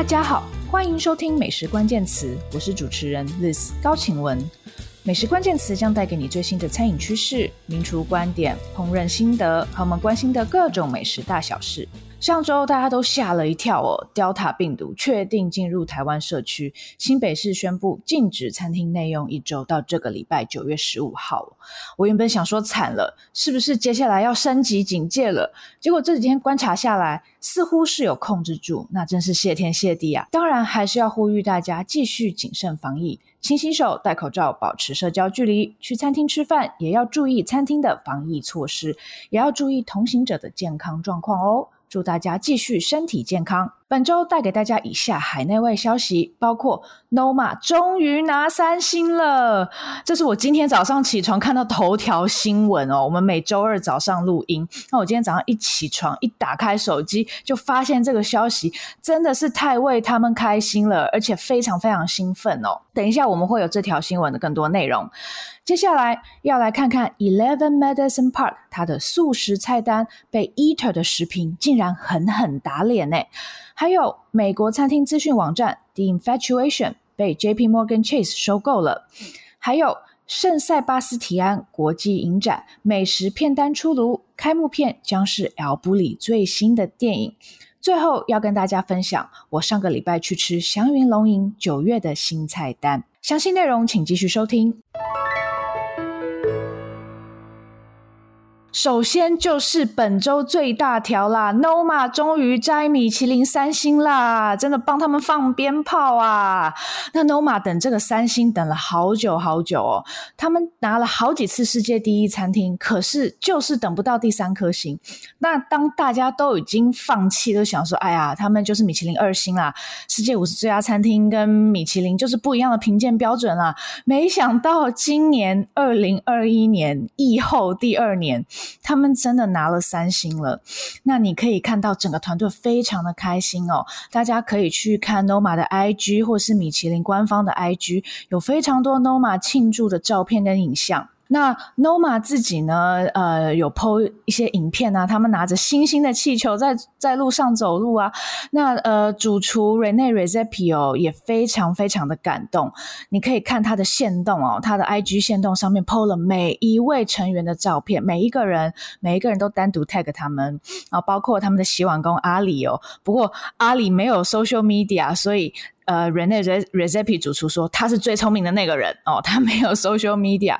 大家好，欢迎收听美食关键词，我是主持人 Liz 高晴雯。美食关键词将带给你最新的餐饮趋势、名厨观点、烹饪心得和我们关心的各种美食大小事。上周大家都吓了一跳哦，Delta 病毒确定进入台湾社区，新北市宣布禁止餐厅内用一周，到这个礼拜九月十五号。我原本想说惨了，是不是接下来要升级警戒了？结果这几天观察下来，似乎是有控制住，那真是谢天谢地啊！当然还是要呼吁大家继续谨慎防疫，勤洗手、戴口罩、保持社交距离。去餐厅吃饭也要注意餐厅的防疫措施，也要注意同行者的健康状况哦。祝大家继续身体健康。本周带给大家以下海内外消息，包括 Noma 终于拿三星了，这是我今天早上起床看到头条新闻哦。我们每周二早上录音，那我今天早上一起床一打开手机，就发现这个消息，真的是太为他们开心了，而且非常非常兴奋哦。等一下我们会有这条新闻的更多内容。接下来要来看看 Eleven Madison Park 它的素食菜单被 Eater 的食评竟然狠狠打脸呢。还有美国餐厅资讯网站 The Infatuation 被 JP Morgan Chase 收购了。还有圣塞巴斯提安国际影展美食片单出炉，开幕片将是 lb 最新的电影。最后要跟大家分享我上个礼拜去吃祥云龙吟九月的新菜单，详细内容请继续收听。首先就是本周最大条啦，Noma 终于摘米其林三星啦，真的帮他们放鞭炮啊！那 Noma 等这个三星等了好久好久哦，他们拿了好几次世界第一餐厅，可是就是等不到第三颗星。那当大家都已经放弃，都想说，哎呀，他们就是米其林二星啦，世界五十最佳餐厅跟米其林就是不一样的评鉴标准啦。没想到今年二零二一年疫后第二年。他们真的拿了三星了，那你可以看到整个团队非常的开心哦。大家可以去看 Noma 的 IG 或是米其林官方的 IG，有非常多 Noma 庆祝的照片跟影像。那 Noma 自己呢？呃，有 po 一些影片啊，他们拿着星星的气球在在路上走路啊。那呃，主厨 Rene Redzepi 哦，也非常非常的感动。你可以看他的线动哦，他的 IG 线动上面 po 了每一位成员的照片，每一个人每一个人都单独 tag 他们啊，包括他们的洗碗工阿里哦。不过阿里没有 social media，所以。呃 Rene Recipe 主厨说他是最聪明的那个人哦，他没有 social media。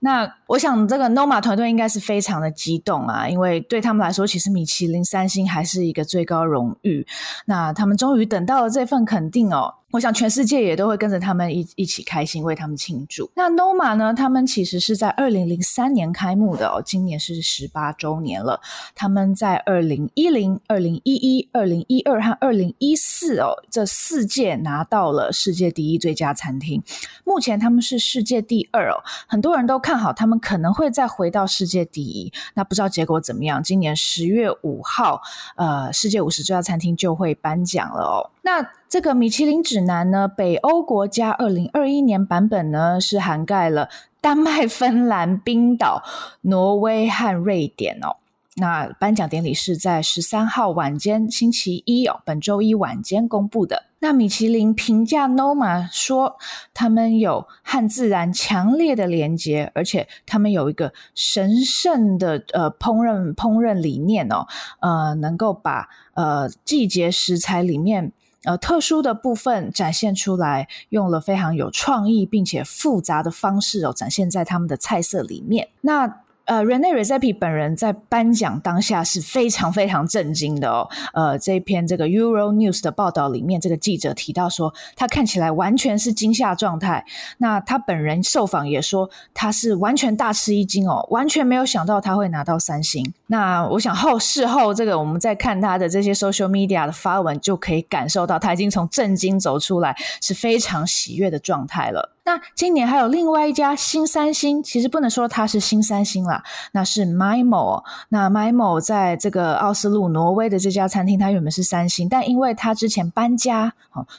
那我想这个 Noma 团队应该是非常的激动啊，因为对他们来说，其实米其林三星还是一个最高荣誉。那他们终于等到了这份肯定哦。我想全世界也都会跟着他们一一起开心，为他们庆祝。那 Noma 呢？他们其实是在二零零三年开幕的哦，今年是十八周年了。他们在二零一零、二零一一、二零一二和二零一四哦，这四届拿到了世界第一最佳餐厅。目前他们是世界第二哦，很多人都看好他们可能会再回到世界第一。那不知道结果怎么样？今年十月五号，呃，世界五十最佳餐厅就会颁奖了哦。那这个米其林指南呢，北欧国家二零二一年版本呢，是涵盖了丹麦、芬兰、冰岛、挪威和瑞典哦。那颁奖典礼是在十三号晚间，星期一哦，本周一晚间公布的。那米其林评价 Noma 说，他们有和自然强烈的连接，而且他们有一个神圣的呃烹饪烹饪理念哦，呃，能够把呃季节食材里面。呃，特殊的部分展现出来，用了非常有创意并且复杂的方式哦，展现在他们的菜色里面。那。呃，Rene r e z e p i 本人在颁奖当下是非常非常震惊的哦。呃，这篇这个 Euro News 的报道里面，这个记者提到说，他看起来完全是惊吓状态。那他本人受访也说，他是完全大吃一惊哦，完全没有想到他会拿到三星。那我想后事后这个我们在看他的这些 social media 的发文，就可以感受到他已经从震惊走出来，是非常喜悦的状态了。那今年还有另外一家新三星，其实不能说它是新三星啦，那是 Mimo。那 Mimo 在这个奥斯陆挪威的这家餐厅，它原本是三星，但因为它之前搬家，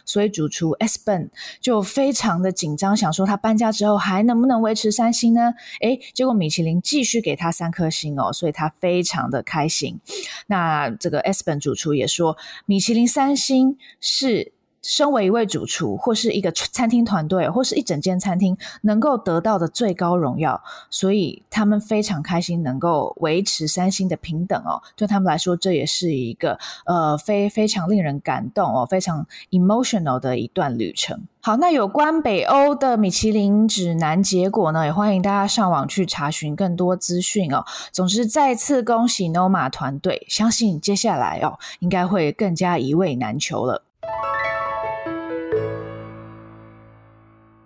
所以主厨 Espen 就非常的紧张，想说他搬家之后还能不能维持三星呢？诶，结果米其林继续给他三颗星哦，所以他非常的开心。那这个 Espen 主厨也说，米其林三星是。身为一位主厨，或是一个餐厅团队，或是一整间餐厅能够得到的最高荣耀，所以他们非常开心能够维持三星的平等哦。对他们来说，这也是一个呃非非常令人感动哦，非常 emotional 的一段旅程。好，那有关北欧的米其林指南结果呢，也欢迎大家上网去查询更多资讯哦。总之，再次恭喜 Noma 团队，相信接下来哦，应该会更加一位难求了。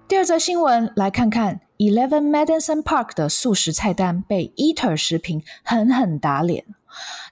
第二则新闻，来看看 Eleven Madison Park 的素食菜单被 Eater 食品狠狠打脸。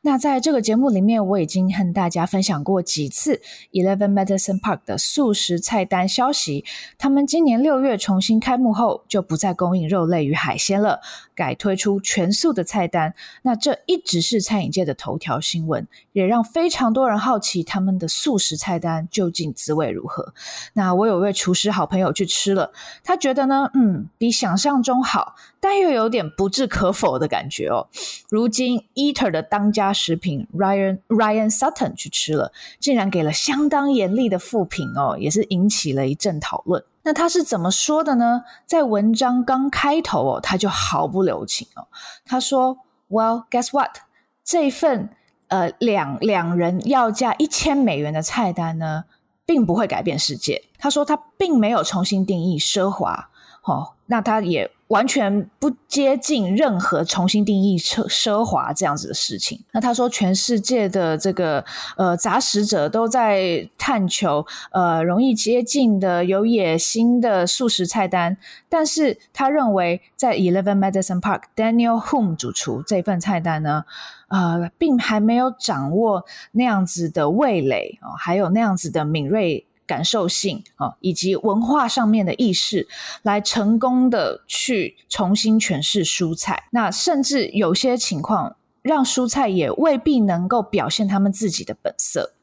那在这个节目里面，我已经和大家分享过几次 Eleven Madison Park 的素食菜单消息。他们今年六月重新开幕后，就不再供应肉类与海鲜了，改推出全素的菜单。那这一直是餐饮界的头条新闻，也让非常多人好奇他们的素食菜单究竟滋味如何。那我有位厨师好朋友去吃了，他觉得呢，嗯，比想象中好，但又有点不置可否的感觉哦。如今 Eater 的当家食品 Ryan Ryan Sutton 去吃了，竟然给了相当严厉的负评哦，也是引起了一阵讨论。那他是怎么说的呢？在文章刚开头哦，他就毫不留情哦，他说：“Well, guess what？这份呃两两人要价一千美元的菜单呢，并不会改变世界。”他说他并没有重新定义奢华，哦，那他也。完全不接近任何重新定义奢奢华这样子的事情。那他说，全世界的这个呃杂食者都在探求呃容易接近的有野心的素食菜单，但是他认为在 Eleven Madison Park Daniel Hum 主厨这份菜单呢，呃，并还没有掌握那样子的味蕾哦，还有那样子的敏锐。感受性啊，以及文化上面的意识，来成功的去重新诠释蔬菜。那甚至有些情况，让蔬菜也未必能够表现他们自己的本色。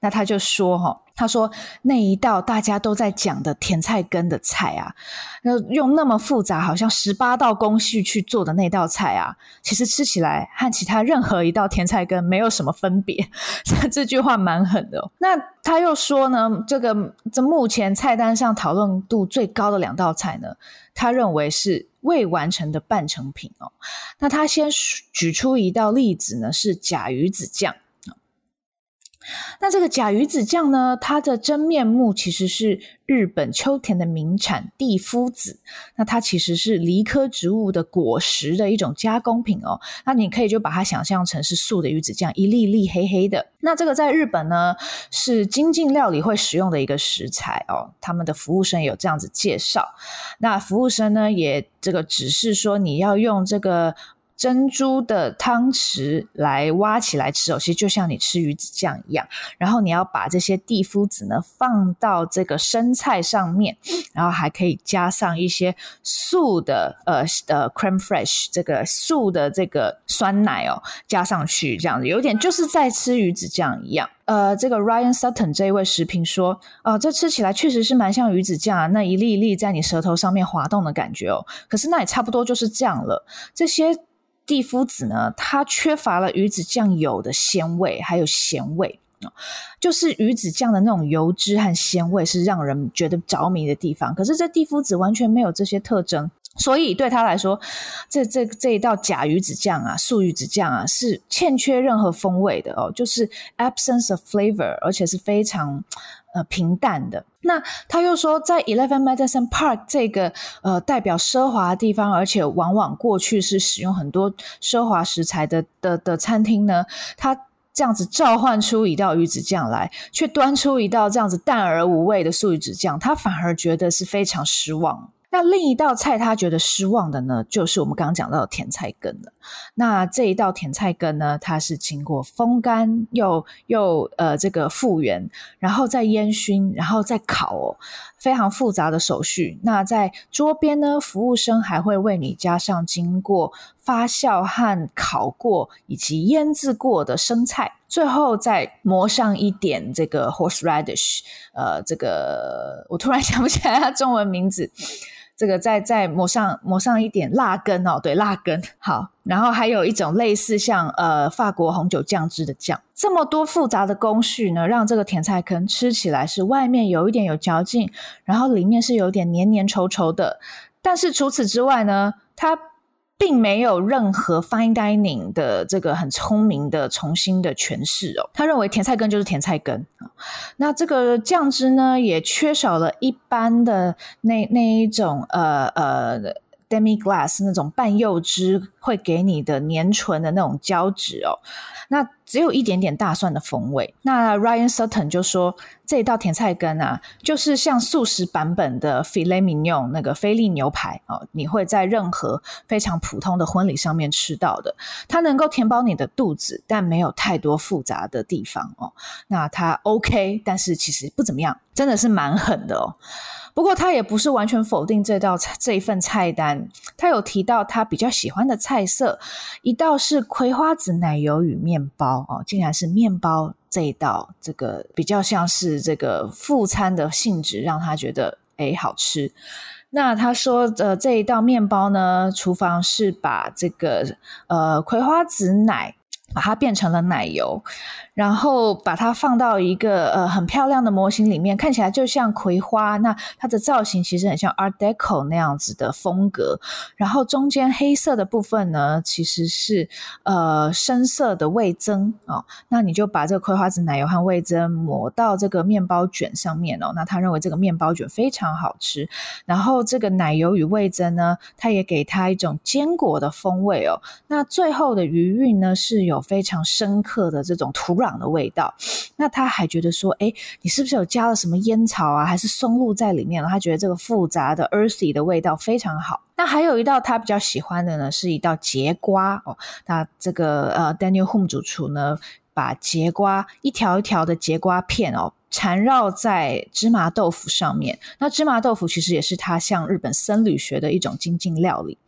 那他就说哈。他说：“那一道大家都在讲的甜菜根的菜啊，那用那么复杂，好像十八道工序去做的那道菜啊，其实吃起来和其他任何一道甜菜根没有什么分别。”这句话蛮狠的哦。那他又说呢，这个这目前菜单上讨论度最高的两道菜呢，他认为是未完成的半成品哦。那他先举出一道例子呢，是甲鱼子酱。那这个假鱼子酱呢，它的真面目其实是日本秋田的名产地夫子。那它其实是梨科植物的果实的一种加工品哦。那你可以就把它想象成是素的鱼子酱，一粒粒黑黑的。那这个在日本呢，是精进料理会使用的一个食材哦。他们的服务生有这样子介绍。那服务生呢，也这个指示说你要用这个。珍珠的汤匙来挖起来吃哦，其实就像你吃鱼子酱一样。然后你要把这些地肤子呢放到这个生菜上面，然后还可以加上一些素的呃呃 cream fresh 这个素的这个酸奶哦，加上去这样子，有点就是在吃鱼子酱一样。呃，这个 Ryan Sutton 这一位食评说，哦、呃，这吃起来确实是蛮像鱼子酱啊，那一粒一粒在你舌头上面滑动的感觉哦。可是那也差不多就是这样了，这些。蒂夫子呢，它缺乏了鱼子酱有的鲜味，还有咸味，就是鱼子酱的那种油脂和鲜味是让人觉得着迷的地方。可是这蒂夫子完全没有这些特征，所以对他来说，这这这一道假鱼子酱啊，素鱼子酱啊，是欠缺任何风味的哦，就是 absence of flavor，而且是非常。呃，平淡的。那他又说，在 Eleven Madison Park 这个呃代表奢华的地方，而且往往过去是使用很多奢华食材的的的餐厅呢，他这样子召唤出一道鱼子酱来，却端出一道这样子淡而无味的素鱼子酱，他反而觉得是非常失望。那另一道菜他觉得失望的呢，就是我们刚刚讲到的甜菜根了。那这一道甜菜根呢，它是经过风干又又呃这个复原，然后再烟熏，然后再烤哦，非常复杂的手续。那在桌边呢，服务生还会为你加上经过发酵和烤过以及腌制过的生菜，最后再抹上一点这个 horseradish，呃，这个我突然想不起来它中文名字。这个再再抹上抹上一点辣根哦，对，辣根好。然后还有一种类似像呃法国红酒酱汁的酱，这么多复杂的工序呢，让这个甜菜根吃起来是外面有一点有嚼劲，然后里面是有点黏黏稠稠的。但是除此之外呢，它并没有任何 fine dining 的这个很聪明的重新的诠释哦。他认为甜菜根就是甜菜根啊，那这个酱汁呢，也缺少了一般的那那一种呃呃。demi glass 那种半柚汁会给你的粘醇的那种胶质哦，那只有一点点大蒜的风味。那 Ryan Sutton 就说，这一道甜菜根啊，就是像素食版本的 Filet Mignon 那个菲力牛排哦，你会在任何非常普通的婚礼上面吃到的。它能够填饱你的肚子，但没有太多复杂的地方哦。那它 OK，但是其实不怎么样，真的是蛮狠的哦。不过他也不是完全否定这道这一份菜单，他有提到他比较喜欢的菜色，一道是葵花籽奶油与面包哦，竟然是面包这一道，这个比较像是这个副餐的性质，让他觉得诶好吃。那他说的这一道面包呢，厨房是把这个呃葵花籽奶。把它变成了奶油，然后把它放到一个呃很漂亮的模型里面，看起来就像葵花。那它的造型其实很像 Art Deco 那样子的风格。然后中间黑色的部分呢，其实是呃深色的味增哦。那你就把这个葵花籽奶油和味增抹到这个面包卷上面哦。那他认为这个面包卷非常好吃。然后这个奶油与味增呢，它也给它一种坚果的风味哦。那最后的余韵呢，是有。非常深刻的这种土壤的味道，那他还觉得说，诶，你是不是有加了什么烟草啊，还是松露在里面？他觉得这个复杂的 earthy 的味道非常好。那还有一道他比较喜欢的呢，是一道节瓜哦。那这个呃，Daniel Home 主厨呢，把节瓜一条一条的节瓜片哦。缠绕在芝麻豆腐上面，那芝麻豆腐其实也是他向日本僧侣学的一种精进料理。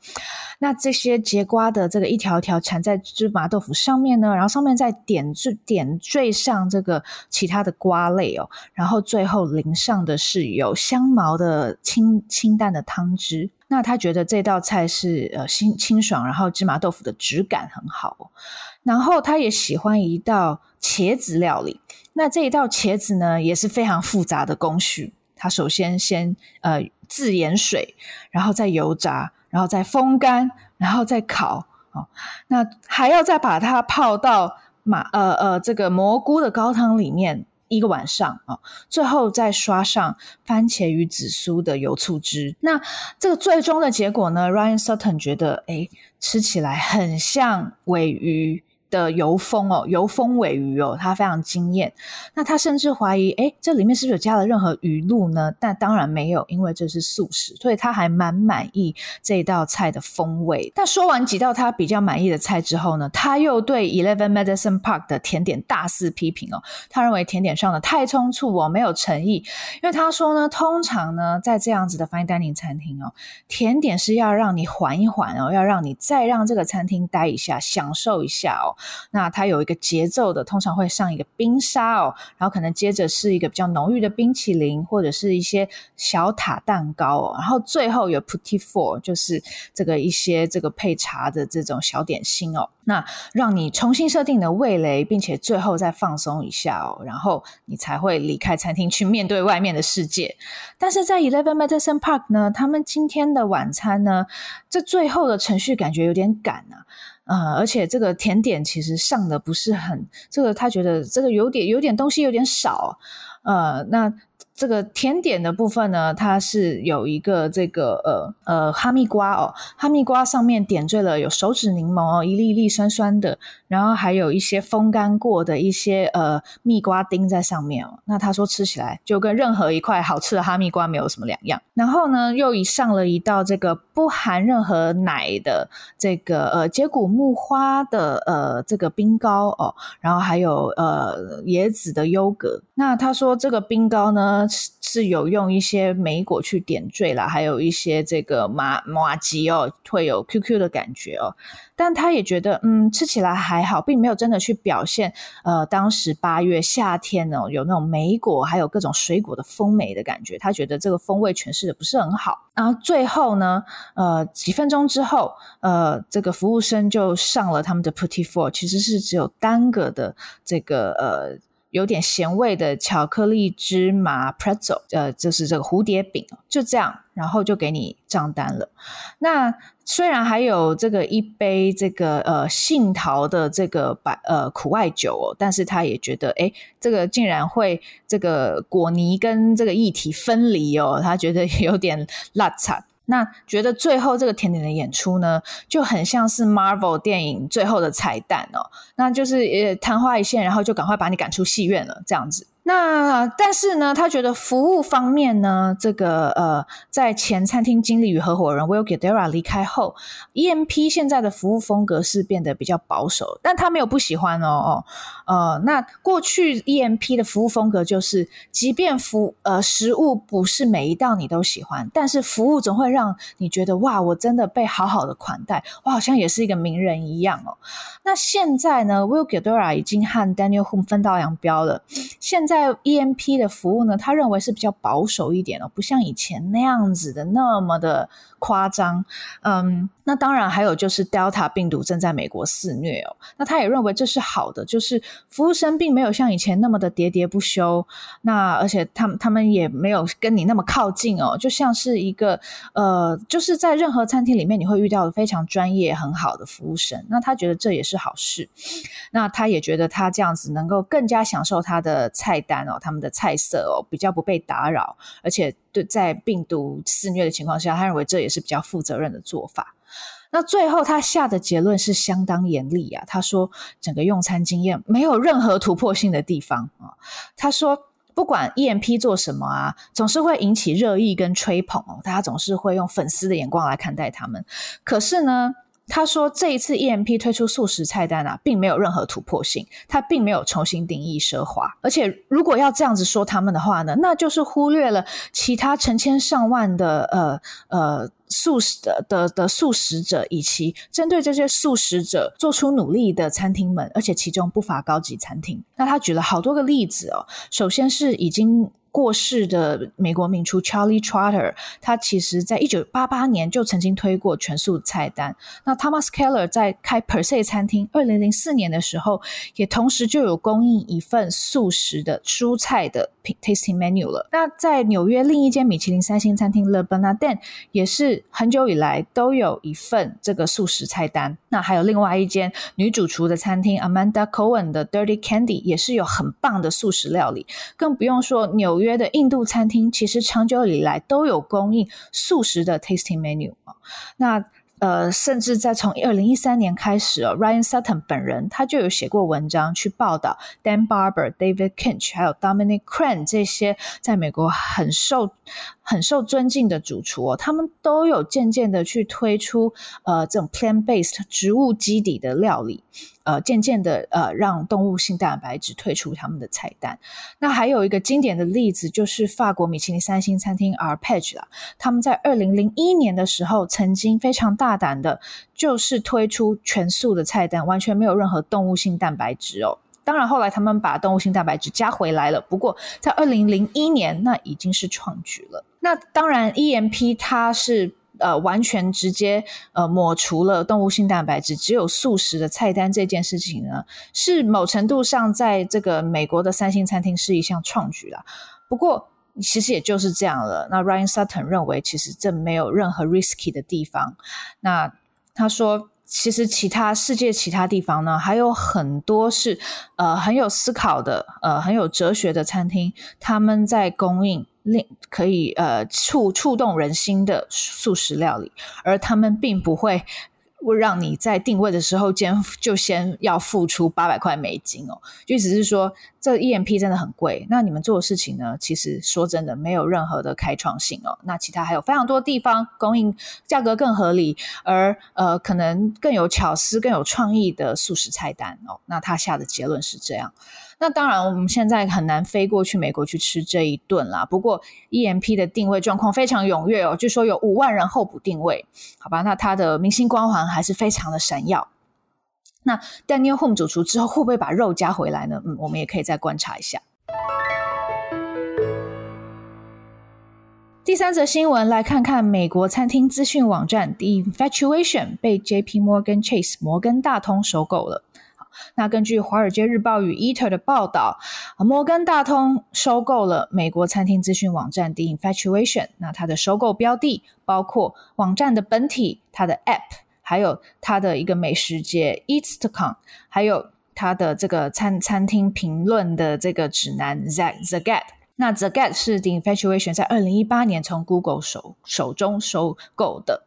那这些节瓜的这个一条一条缠在芝麻豆腐上面呢，然后上面再点缀点缀上这个其他的瓜类哦，然后最后淋上的是有香茅的清清淡的汤汁。那他觉得这道菜是呃清清爽，然后芝麻豆腐的质感很好。然后他也喜欢一道茄子料理。那这一道茄子呢，也是非常复杂的工序。它首先先呃自盐水，然后再油炸，然后再风干，然后再烤。哦，那还要再把它泡到马呃呃这个蘑菇的高汤里面一个晚上啊，最后再刷上番茄与紫苏的油醋汁。那这个最终的结果呢，Ryan Sutton 觉得，诶，吃起来很像尾鱼。的油封哦，油封尾鱼哦，他非常惊艳。那他甚至怀疑，哎，这里面是不是有加了任何鱼露呢？但当然没有，因为这是素食，所以他还蛮满意这道菜的风味。但说完几道他比较满意的菜之后呢，他又对 Eleven Madison Park 的甜点大肆批评哦。他认为甜点上的太匆促哦，没有诚意。因为他说呢，通常呢，在这样子的 Fine Dining 餐厅哦，甜点是要让你缓一缓哦，要让你再让这个餐厅待一下，享受一下哦。那它有一个节奏的，通常会上一个冰沙哦，然后可能接着是一个比较浓郁的冰淇淋，或者是一些小塔蛋糕哦，然后最后有 petit four，就是这个一些这个配茶的这种小点心哦。那让你重新设定你的味蕾，并且最后再放松一下哦，然后你才会离开餐厅去面对外面的世界。但是在 Eleven Madison Park 呢，他们今天的晚餐呢，这最后的程序感觉有点赶啊。呃，而且这个甜点其实上的不是很，这个他觉得这个有点有点东西有点少，呃，那。这个甜点的部分呢，它是有一个这个呃呃哈密瓜哦，哈密瓜上面点缀了有手指柠檬哦，一粒一粒酸酸的，然后还有一些风干过的一些呃蜜瓜丁在上面哦。那他说吃起来就跟任何一块好吃的哈密瓜没有什么两样。然后呢，又以上了一道这个不含任何奶的这个呃接骨木花的呃这个冰糕哦，然后还有呃椰子的优格。那他说这个冰糕呢。是有用一些莓果去点缀啦，还有一些这个麻麻吉哦，会有 QQ 的感觉哦。但他也觉得，嗯，吃起来还好，并没有真的去表现，呃，当时八月夏天呢，有那种莓果还有各种水果的丰美的感觉。他觉得这个风味诠释的不是很好。然后最后呢，呃，几分钟之后，呃，这个服务生就上了他们的 Petit Four，其实是只有单个的这个呃。有点咸味的巧克力芝麻 pretzel，呃，就是这个蝴蝶饼，就这样，然后就给你账单了。那虽然还有这个一杯这个呃杏桃的这个白呃苦艾酒哦，但是他也觉得，诶，这个竟然会这个果泥跟这个液体分离哦，他觉得 有点辣惨。那觉得最后这个甜点的演出呢，就很像是 Marvel 电影最后的彩蛋哦，那就是呃昙花一现，然后就赶快把你赶出戏院了，这样子。那但是呢，他觉得服务方面呢，这个呃，在前餐厅经理与合伙人 Will Guidara 离开后，EMP 现在的服务风格是变得比较保守，但他没有不喜欢哦哦，呃，那过去 EMP 的服务风格就是，即便服呃食物不是每一道你都喜欢，但是服务总会让你觉得哇，我真的被好好的款待，我好像也是一个名人一样哦。那现在呢，Will Guidara 已经和 Daniel Hum 分道扬镳了，现在。在 EMP 的服务呢，他认为是比较保守一点哦，不像以前那样子的那么的夸张。嗯，那当然还有就是 Delta 病毒正在美国肆虐哦，那他也认为这是好的，就是服务生并没有像以前那么的喋喋不休。那而且他们他们也没有跟你那么靠近哦，就像是一个呃，就是在任何餐厅里面你会遇到非常专业很好的服务生。那他觉得这也是好事。那他也觉得他这样子能够更加享受他的菜单哦，他们的菜色哦，比较不被打扰，而且对在病毒肆虐的情况下，他认为这也是比较负责任的做法。那最后他下的结论是相当严厉啊，他说整个用餐经验没有任何突破性的地方啊。他说不管 EMP 做什么啊，总是会引起热议跟吹捧哦，大家总是会用粉丝的眼光来看待他们。可是呢，他说：“这一次 EMP 推出素食菜单啊，并没有任何突破性，他并没有重新定义奢华。而且，如果要这样子说他们的话呢，那就是忽略了其他成千上万的呃呃素食的的的素食者，以及针对这些素食者做出努力的餐厅们，而且其中不乏高级餐厅。那他举了好多个例子哦，首先是已经。”过世的美国名厨 Charlie Trotter，他其实在一九八八年就曾经推过全素菜单。那 Thomas Keller 在开 Per Se 餐厅，二零零四年的时候，也同时就有供应一份素食的蔬菜的 tasting menu 了。那在纽约另一间米其林三星餐厅 Le Bernardin，也是很久以来都有一份这个素食菜单。那还有另外一间女主厨的餐厅 Amanda Cohen 的 Dirty Candy，也是有很棒的素食料理。更不用说纽约的印度餐厅其实长久以来都有供应素食的 tasting menu，那呃，甚至在从二零一三年开始哦，Ryan Sutton 本人他就有写过文章去报道 Dan Barber、David Kinch 还有 Dominic Crane 这些在美国很受很受尊敬的主厨哦，他们都有渐渐的去推出呃这种 plant-based 植物基底的料理。呃，渐渐的，呃，让动物性蛋白质退出他们的菜单。那还有一个经典的例子，就是法国米其林三星餐厅 RPEG 啦，他们在二零零一年的时候，曾经非常大胆的，就是推出全素的菜单，完全没有任何动物性蛋白质哦。当然，后来他们把动物性蛋白质加回来了，不过在二零零一年，那已经是创举了。那当然，EMP 它是。呃，完全直接呃抹除了动物性蛋白质，只有素食的菜单这件事情呢，是某程度上在这个美国的三星餐厅是一项创举啦。不过其实也就是这样了。那 Ryan Sutton 认为，其实这没有任何 risky 的地方。那他说，其实其他世界其他地方呢，还有很多是呃很有思考的，呃很有哲学的餐厅，他们在供应。令可以呃触触动人心的素食料理，而他们并不会让你在定位的时候先就先要付出八百块美金哦，就只是说这 EMP 真的很贵。那你们做的事情呢，其实说真的没有任何的开创性哦。那其他还有非常多地方供应价格更合理，而呃可能更有巧思、更有创意的速食菜单哦。那他下的结论是这样。那当然，我们现在很难飞过去美国去吃这一顿啦。不过，EMP 的定位状况非常踊跃哦，据说有五万人候补定位，好吧？那他的明星光环还是非常的闪耀。那 Daniel Home 主厨之后会不会把肉加回来呢？嗯，我们也可以再观察一下。第三则新闻，来看看美国餐厅资讯网站 The Infatuation 被 JP Morgan Chase 摩根大通收购了。那根据《华尔街日报》与 Eater 的报道，摩根大通收购了美国餐厅资讯网站 The Infatuation。那它的收购标的包括网站的本体、它的 App，还有它的一个美食街 Eats.com，还有它的这个餐餐厅评论的这个指南 Zagat。那 The Get 是 The Infatuation 在二零一八年从 Google 手手中收购的。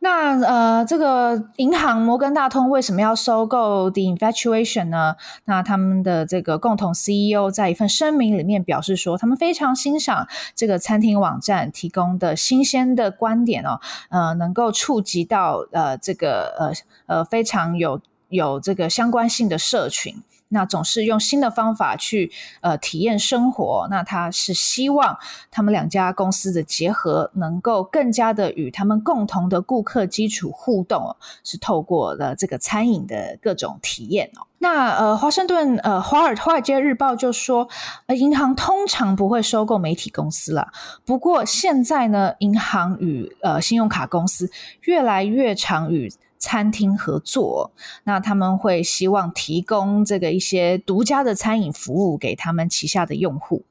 那呃，这个银行摩根大通为什么要收购 The Infatuation 呢？那他们的这个共同 CEO 在一份声明里面表示说，他们非常欣赏这个餐厅网站提供的新鲜的观点哦，呃，能够触及到呃这个呃呃非常有有这个相关性的社群。那总是用新的方法去呃体验生活，那他是希望他们两家公司的结合能够更加的与他们共同的顾客基础互动，是透过了这个餐饮的各种体验哦。那呃，华盛顿呃，华尔华尔街日报就说，呃，银行通常不会收购媒体公司了。不过现在呢，银行与呃信用卡公司越来越常与餐厅合作，那他们会希望提供这个一些独家的餐饮服务给他们旗下的用户。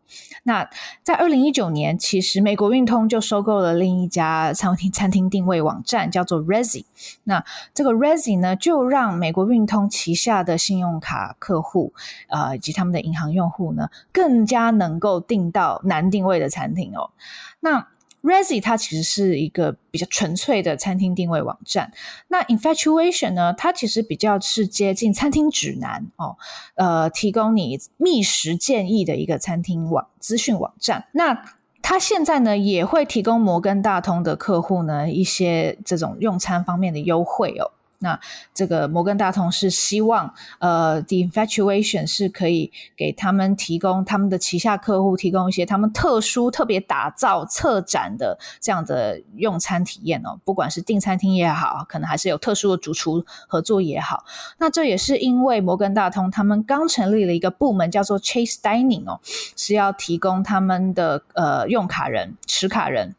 那在二零一九年，其实美国运通就收购了另一家餐厅餐厅定位网站，叫做 Resy。那这个 Resy 呢，就让美国运通旗下的信用卡客户，呃，以及他们的银行用户呢，更加能够订到难定位的餐厅哦。那 rezy 它其实是一个比较纯粹的餐厅定位网站，那 Infatuation 呢，它其实比较是接近餐厅指南哦，呃，提供你觅食建议的一个餐厅网资讯网站。那它现在呢，也会提供摩根大通的客户呢一些这种用餐方面的优惠哦。那这个摩根大通是希望，呃，The Infatuation 是可以给他们提供他们的旗下客户提供一些他们特殊、特别打造、策展的这样的用餐体验哦。不管是订餐厅也好，可能还是有特殊的主厨合作也好。那这也是因为摩根大通他们刚成立了一个部门，叫做 Chase Dining 哦，是要提供他们的呃用卡人、持卡人，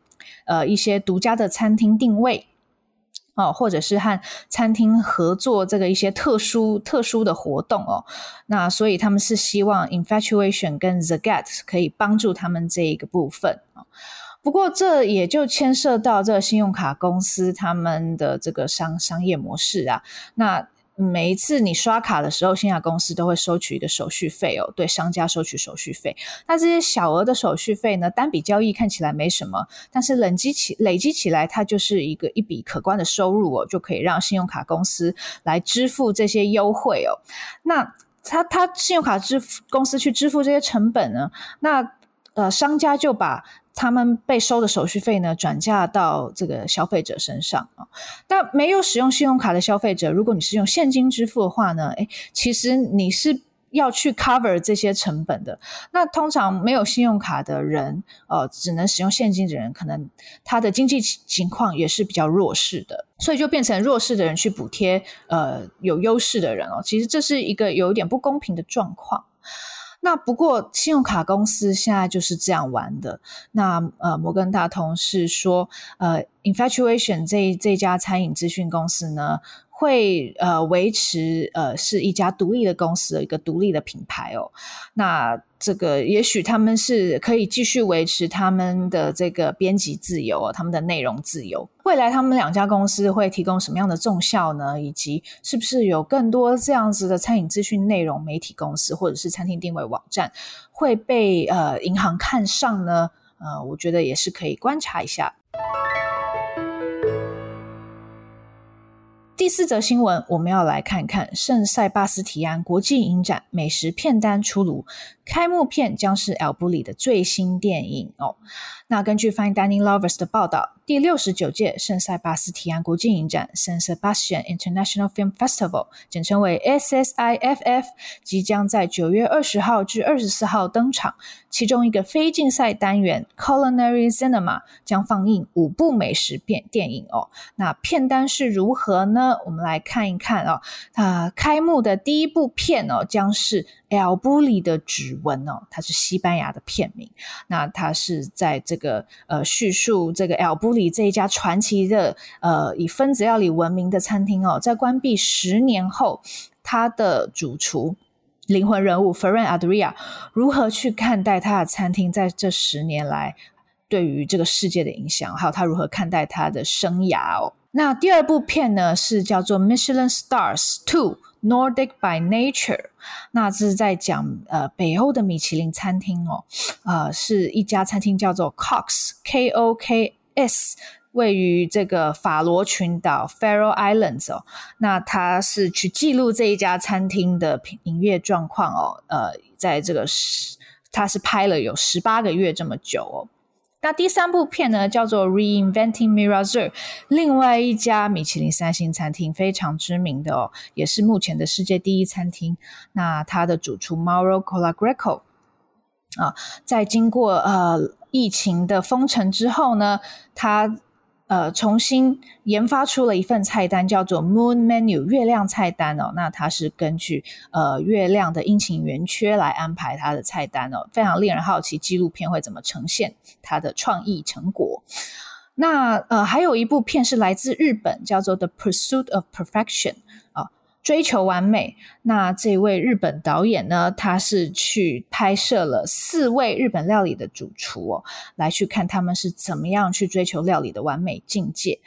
呃一些独家的餐厅定位。哦，或者是和餐厅合作这个一些特殊特殊的活动哦，那所以他们是希望 Infatuation 跟 the get 可以帮助他们这一个部分啊。不过这也就牵涉到这个信用卡公司他们的这个商商业模式啊，那。每一次你刷卡的时候，信用卡公司都会收取一个手续费哦，对商家收取手续费。那这些小额的手续费呢，单笔交易看起来没什么，但是累积起累积起来，它就是一个一笔可观的收入哦，就可以让信用卡公司来支付这些优惠哦。那他他信用卡支付公司去支付这些成本呢？那呃，商家就把。他们被收的手续费呢，转嫁到这个消费者身上啊。但没有使用信用卡的消费者，如果你是用现金支付的话呢，诶，其实你是要去 cover 这些成本的。那通常没有信用卡的人，呃，只能使用现金的人，可能他的经济情况也是比较弱势的，所以就变成弱势的人去补贴呃有优势的人哦。其实这是一个有一点不公平的状况。那不过，信用卡公司现在就是这样玩的。那呃，摩根大通是说，呃，Infatuation 这这家餐饮资讯公司呢，会呃维持呃是一家独立的公司一个独立的品牌哦。那这个也许他们是可以继续维持他们的这个编辑自由哦，他们的内容自由。未来他们两家公司会提供什么样的重效呢？以及是不是有更多这样子的餐饮资讯内容媒体公司或者是餐厅定位网站会被呃银行看上呢？呃，我觉得也是可以观察一下。第四则新闻，我们要来看看圣塞巴斯提安国际影展美食片单出炉，开幕片将是 El 布里的最新电影哦。那根据 Fine Dining Lovers 的报道，第六十九届圣塞巴斯提安国际影展 （San Sebastian International Film Festival） 简称为 SSIFF，即将在九月二十号至二十四号登场。其中一个非竞赛单元 Culinary Cinema 将放映五部美食片电影哦。那片单是如何呢？我们来看一看哦。啊，开幕的第一部片哦，将是 El Bulli 的指纹哦，它是西班牙的片名。那它是在这个呃叙述这个 El Bulli 这一家传奇的呃以分子料理闻名的餐厅哦，在关闭十年后，它的主厨灵魂人物 Ferran Adrià 如何去看待他的餐厅在这十年来对于这个世界的影响，还有他如何看待他的生涯哦。那第二部片呢是叫做 Michelin Stars Two。Nordic by Nature，那这是在讲呃北欧的米其林餐厅哦，呃是一家餐厅叫做 Cox K O K S，位于这个法罗群岛 Faroe Islands 哦，那它是去记录这一家餐厅的营业状况哦，呃，在这个十，它是拍了有十八个月这么久哦。那第三部片呢，叫做《Reinventing Mirazur》，另外一家米其林三星餐厅，非常知名的哦，也是目前的世界第一餐厅。那它的主厨 Mauro Colagreco 啊，在经过呃疫情的封城之后呢，他。呃，重新研发出了一份菜单，叫做 Moon Menu 月亮菜单哦。那它是根据呃月亮的阴晴圆缺来安排它的菜单哦，非常令人好奇纪录片会怎么呈现它的创意成果。那呃，还有一部片是来自日本，叫做 The Pursuit of Perfection。追求完美。那这位日本导演呢，他是去拍摄了四位日本料理的主厨哦，来去看他们是怎么样去追求料理的完美境界。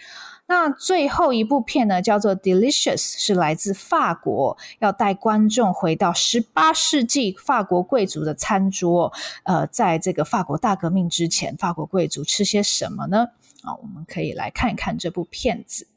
那最后一部片呢，叫做《Delicious》，是来自法国，要带观众回到十八世纪法国贵族的餐桌。呃，在这个法国大革命之前，法国贵族吃些什么呢？啊，我们可以来看一看这部片子。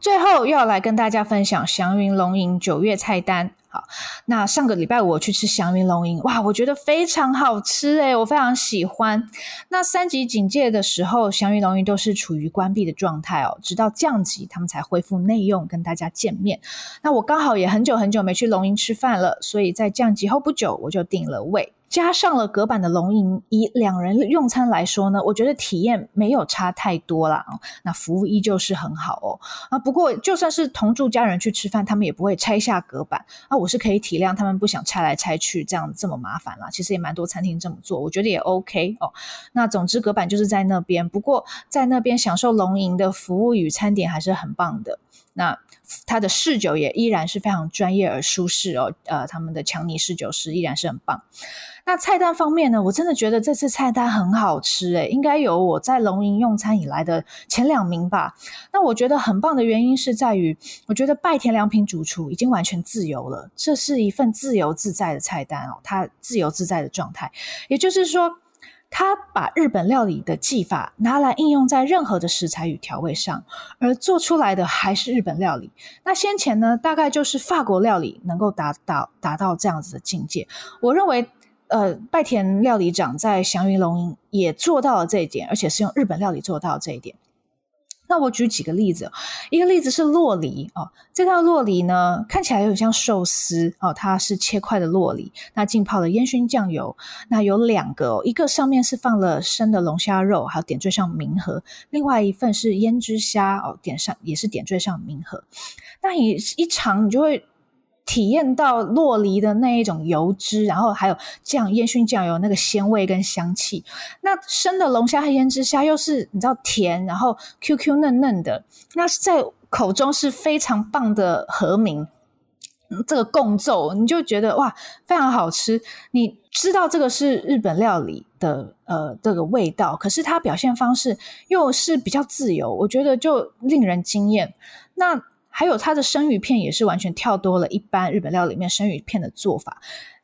最后又要来跟大家分享祥云龙吟九月菜单。好，那上个礼拜我去吃祥云龙吟，哇，我觉得非常好吃诶，我非常喜欢。那三级警戒的时候，祥云龙吟都是处于关闭的状态哦，直到降级他们才恢复内用，跟大家见面。那我刚好也很久很久没去龙吟吃饭了，所以在降级后不久我就订了位。加上了隔板的龙吟，以两人用餐来说呢，我觉得体验没有差太多啦。那服务依旧是很好哦。啊，不过就算是同住家人去吃饭，他们也不会拆下隔板啊。我是可以体谅他们不想拆来拆去，这样这么麻烦啦。其实也蛮多餐厅这么做，我觉得也 OK 哦。那总之隔板就是在那边，不过在那边享受龙吟的服务与餐点还是很棒的。那它的侍酒也依然是非常专业而舒适哦。呃，他们的强尼侍酒师依然是很棒。那菜单方面呢，我真的觉得这次菜单很好吃诶，应该有我在龙吟用餐以来的前两名吧。那我觉得很棒的原因是在于，我觉得拜田良平主厨已经完全自由了，这是一份自由自在的菜单哦，他自由自在的状态，也就是说，他把日本料理的技法拿来应用在任何的食材与调味上，而做出来的还是日本料理。那先前呢，大概就是法国料理能够达到达到这样子的境界。我认为。呃，拜田料理长在祥云龙吟也做到了这一点，而且是用日本料理做到这一点。那我举几个例子，一个例子是洛梨哦，这道洛梨呢看起来有点像寿司哦，它是切块的洛梨，那浸泡了烟熏酱油，那有两个哦，一个上面是放了生的龙虾肉，还有点缀上明盒，另外一份是胭脂虾哦，点上也是点缀上明盒。那你一尝，你就会。体验到酪梨的那一种油脂，然后还有酱烟熏酱油那个鲜味跟香气。那生的龙虾和腌制虾又是你知道甜，然后 Q Q 嫩嫩的，那在口中是非常棒的和鸣。这个共奏你就觉得哇，非常好吃。你知道这个是日本料理的呃这个味道，可是它表现方式又是比较自由，我觉得就令人惊艳。那。还有它的生鱼片也是完全跳多了一般日本料理里面生鱼片的做法，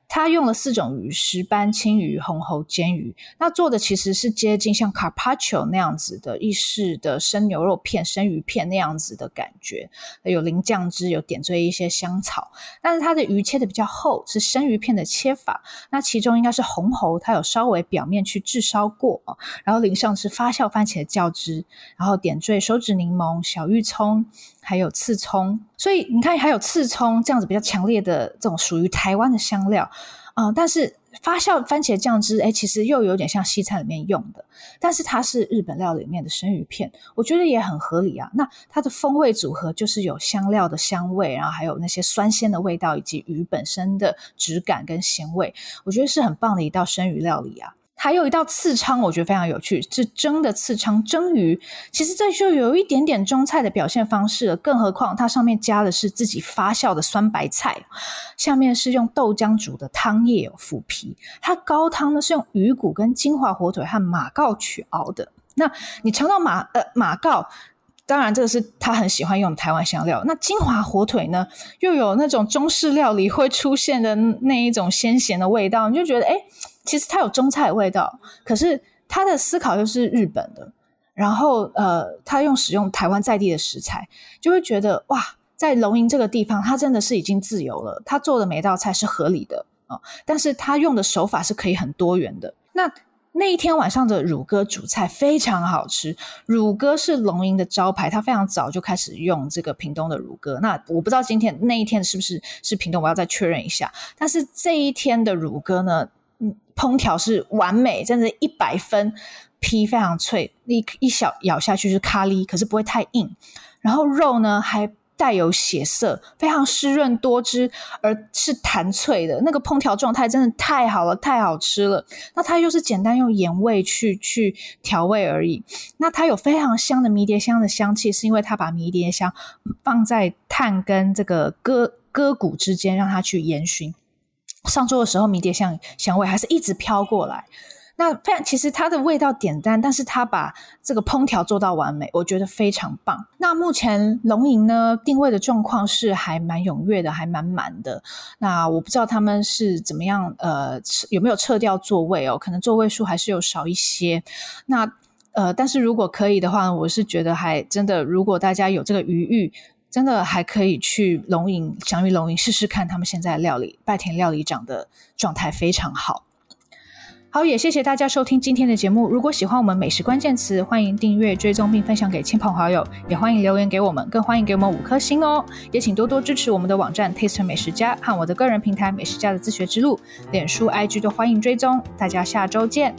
它用了四种鱼：石斑、青鱼、红喉、煎鱼。那做的其实是接近像 Carpaccio 那样子的意式的生牛肉片、生鱼片那样子的感觉，有淋酱汁，有点缀一些香草。但是它的鱼切的比较厚，是生鱼片的切法。那其中应该是红喉，它有稍微表面去炙烧过，然后淋上是发酵番茄的酱汁，然后点缀手指柠檬、小玉葱。还有刺葱，所以你看，还有刺葱这样子比较强烈的这种属于台湾的香料啊、但是发酵番茄酱汁，哎，其实又有点像西餐里面用的。但是它是日本料里面的生鱼片，我觉得也很合理啊。那它的风味组合就是有香料的香味，然后还有那些酸鲜的味道，以及鱼本身的质感跟咸味，我觉得是很棒的一道生鱼料理啊。还有一道刺鯧，我觉得非常有趣，是蒸的刺鯧蒸鱼。其实这就有一点点中菜的表现方式了，更何况它上面加的是自己发酵的酸白菜，下面是用豆浆煮的汤叶有腐皮。它高汤呢是用鱼骨跟金华火腿和马告去熬的。那你尝到马呃马告，当然这个是他很喜欢用的台湾香料。那金华火腿呢，又有那种中式料理会出现的那一种鲜咸的味道，你就觉得哎。其实它有中菜味道，可是他的思考又是日本的，然后呃，他用使用台湾在地的食材，就会觉得哇，在龙吟这个地方，他真的是已经自由了。他做的每道菜是合理的啊、但是他用的手法是可以很多元的。那那一天晚上的乳鸽主菜非常好吃，乳鸽是龙吟的招牌，他非常早就开始用这个屏东的乳鸽。那我不知道今天那一天是不是是屏东，我要再确认一下。但是这一天的乳鸽呢？烹调是完美，真的，一百分，皮非常脆，一一小咬下去是咖喱，可是不会太硬。然后肉呢还带有血色，非常湿润多汁，而是弹脆的。那个烹调状态真的太好了，太好吃了。那它又是简单用盐味去去调味而已。那它有非常香的迷迭香的香气，是因为它把迷迭香放在炭跟这个鸽鸽骨之间，让它去烟熏。上桌的时候，迷迭香香味还是一直飘过来。那非常，其实它的味道简单，但是它把这个烹调做到完美，我觉得非常棒。那目前龙吟呢，定位的状况是还蛮踊跃的，还蛮满的。那我不知道他们是怎么样，呃，有没有撤掉座位哦？可能座位数还是有少一些。那呃，但是如果可以的话，我是觉得还真的，如果大家有这个余裕。真的还可以去龙吟，祥鱼龙吟试试看，他们现在料理拜田料理长的状态非常好。好，也谢谢大家收听今天的节目。如果喜欢我们美食关键词，欢迎订阅、追踪并分享给亲朋好友，也欢迎留言给我们，更欢迎给我们五颗星哦。也请多多支持我们的网站 Taste 美食家和我的个人平台美食家的自学之路，脸书、IG 都欢迎追踪。大家下周见。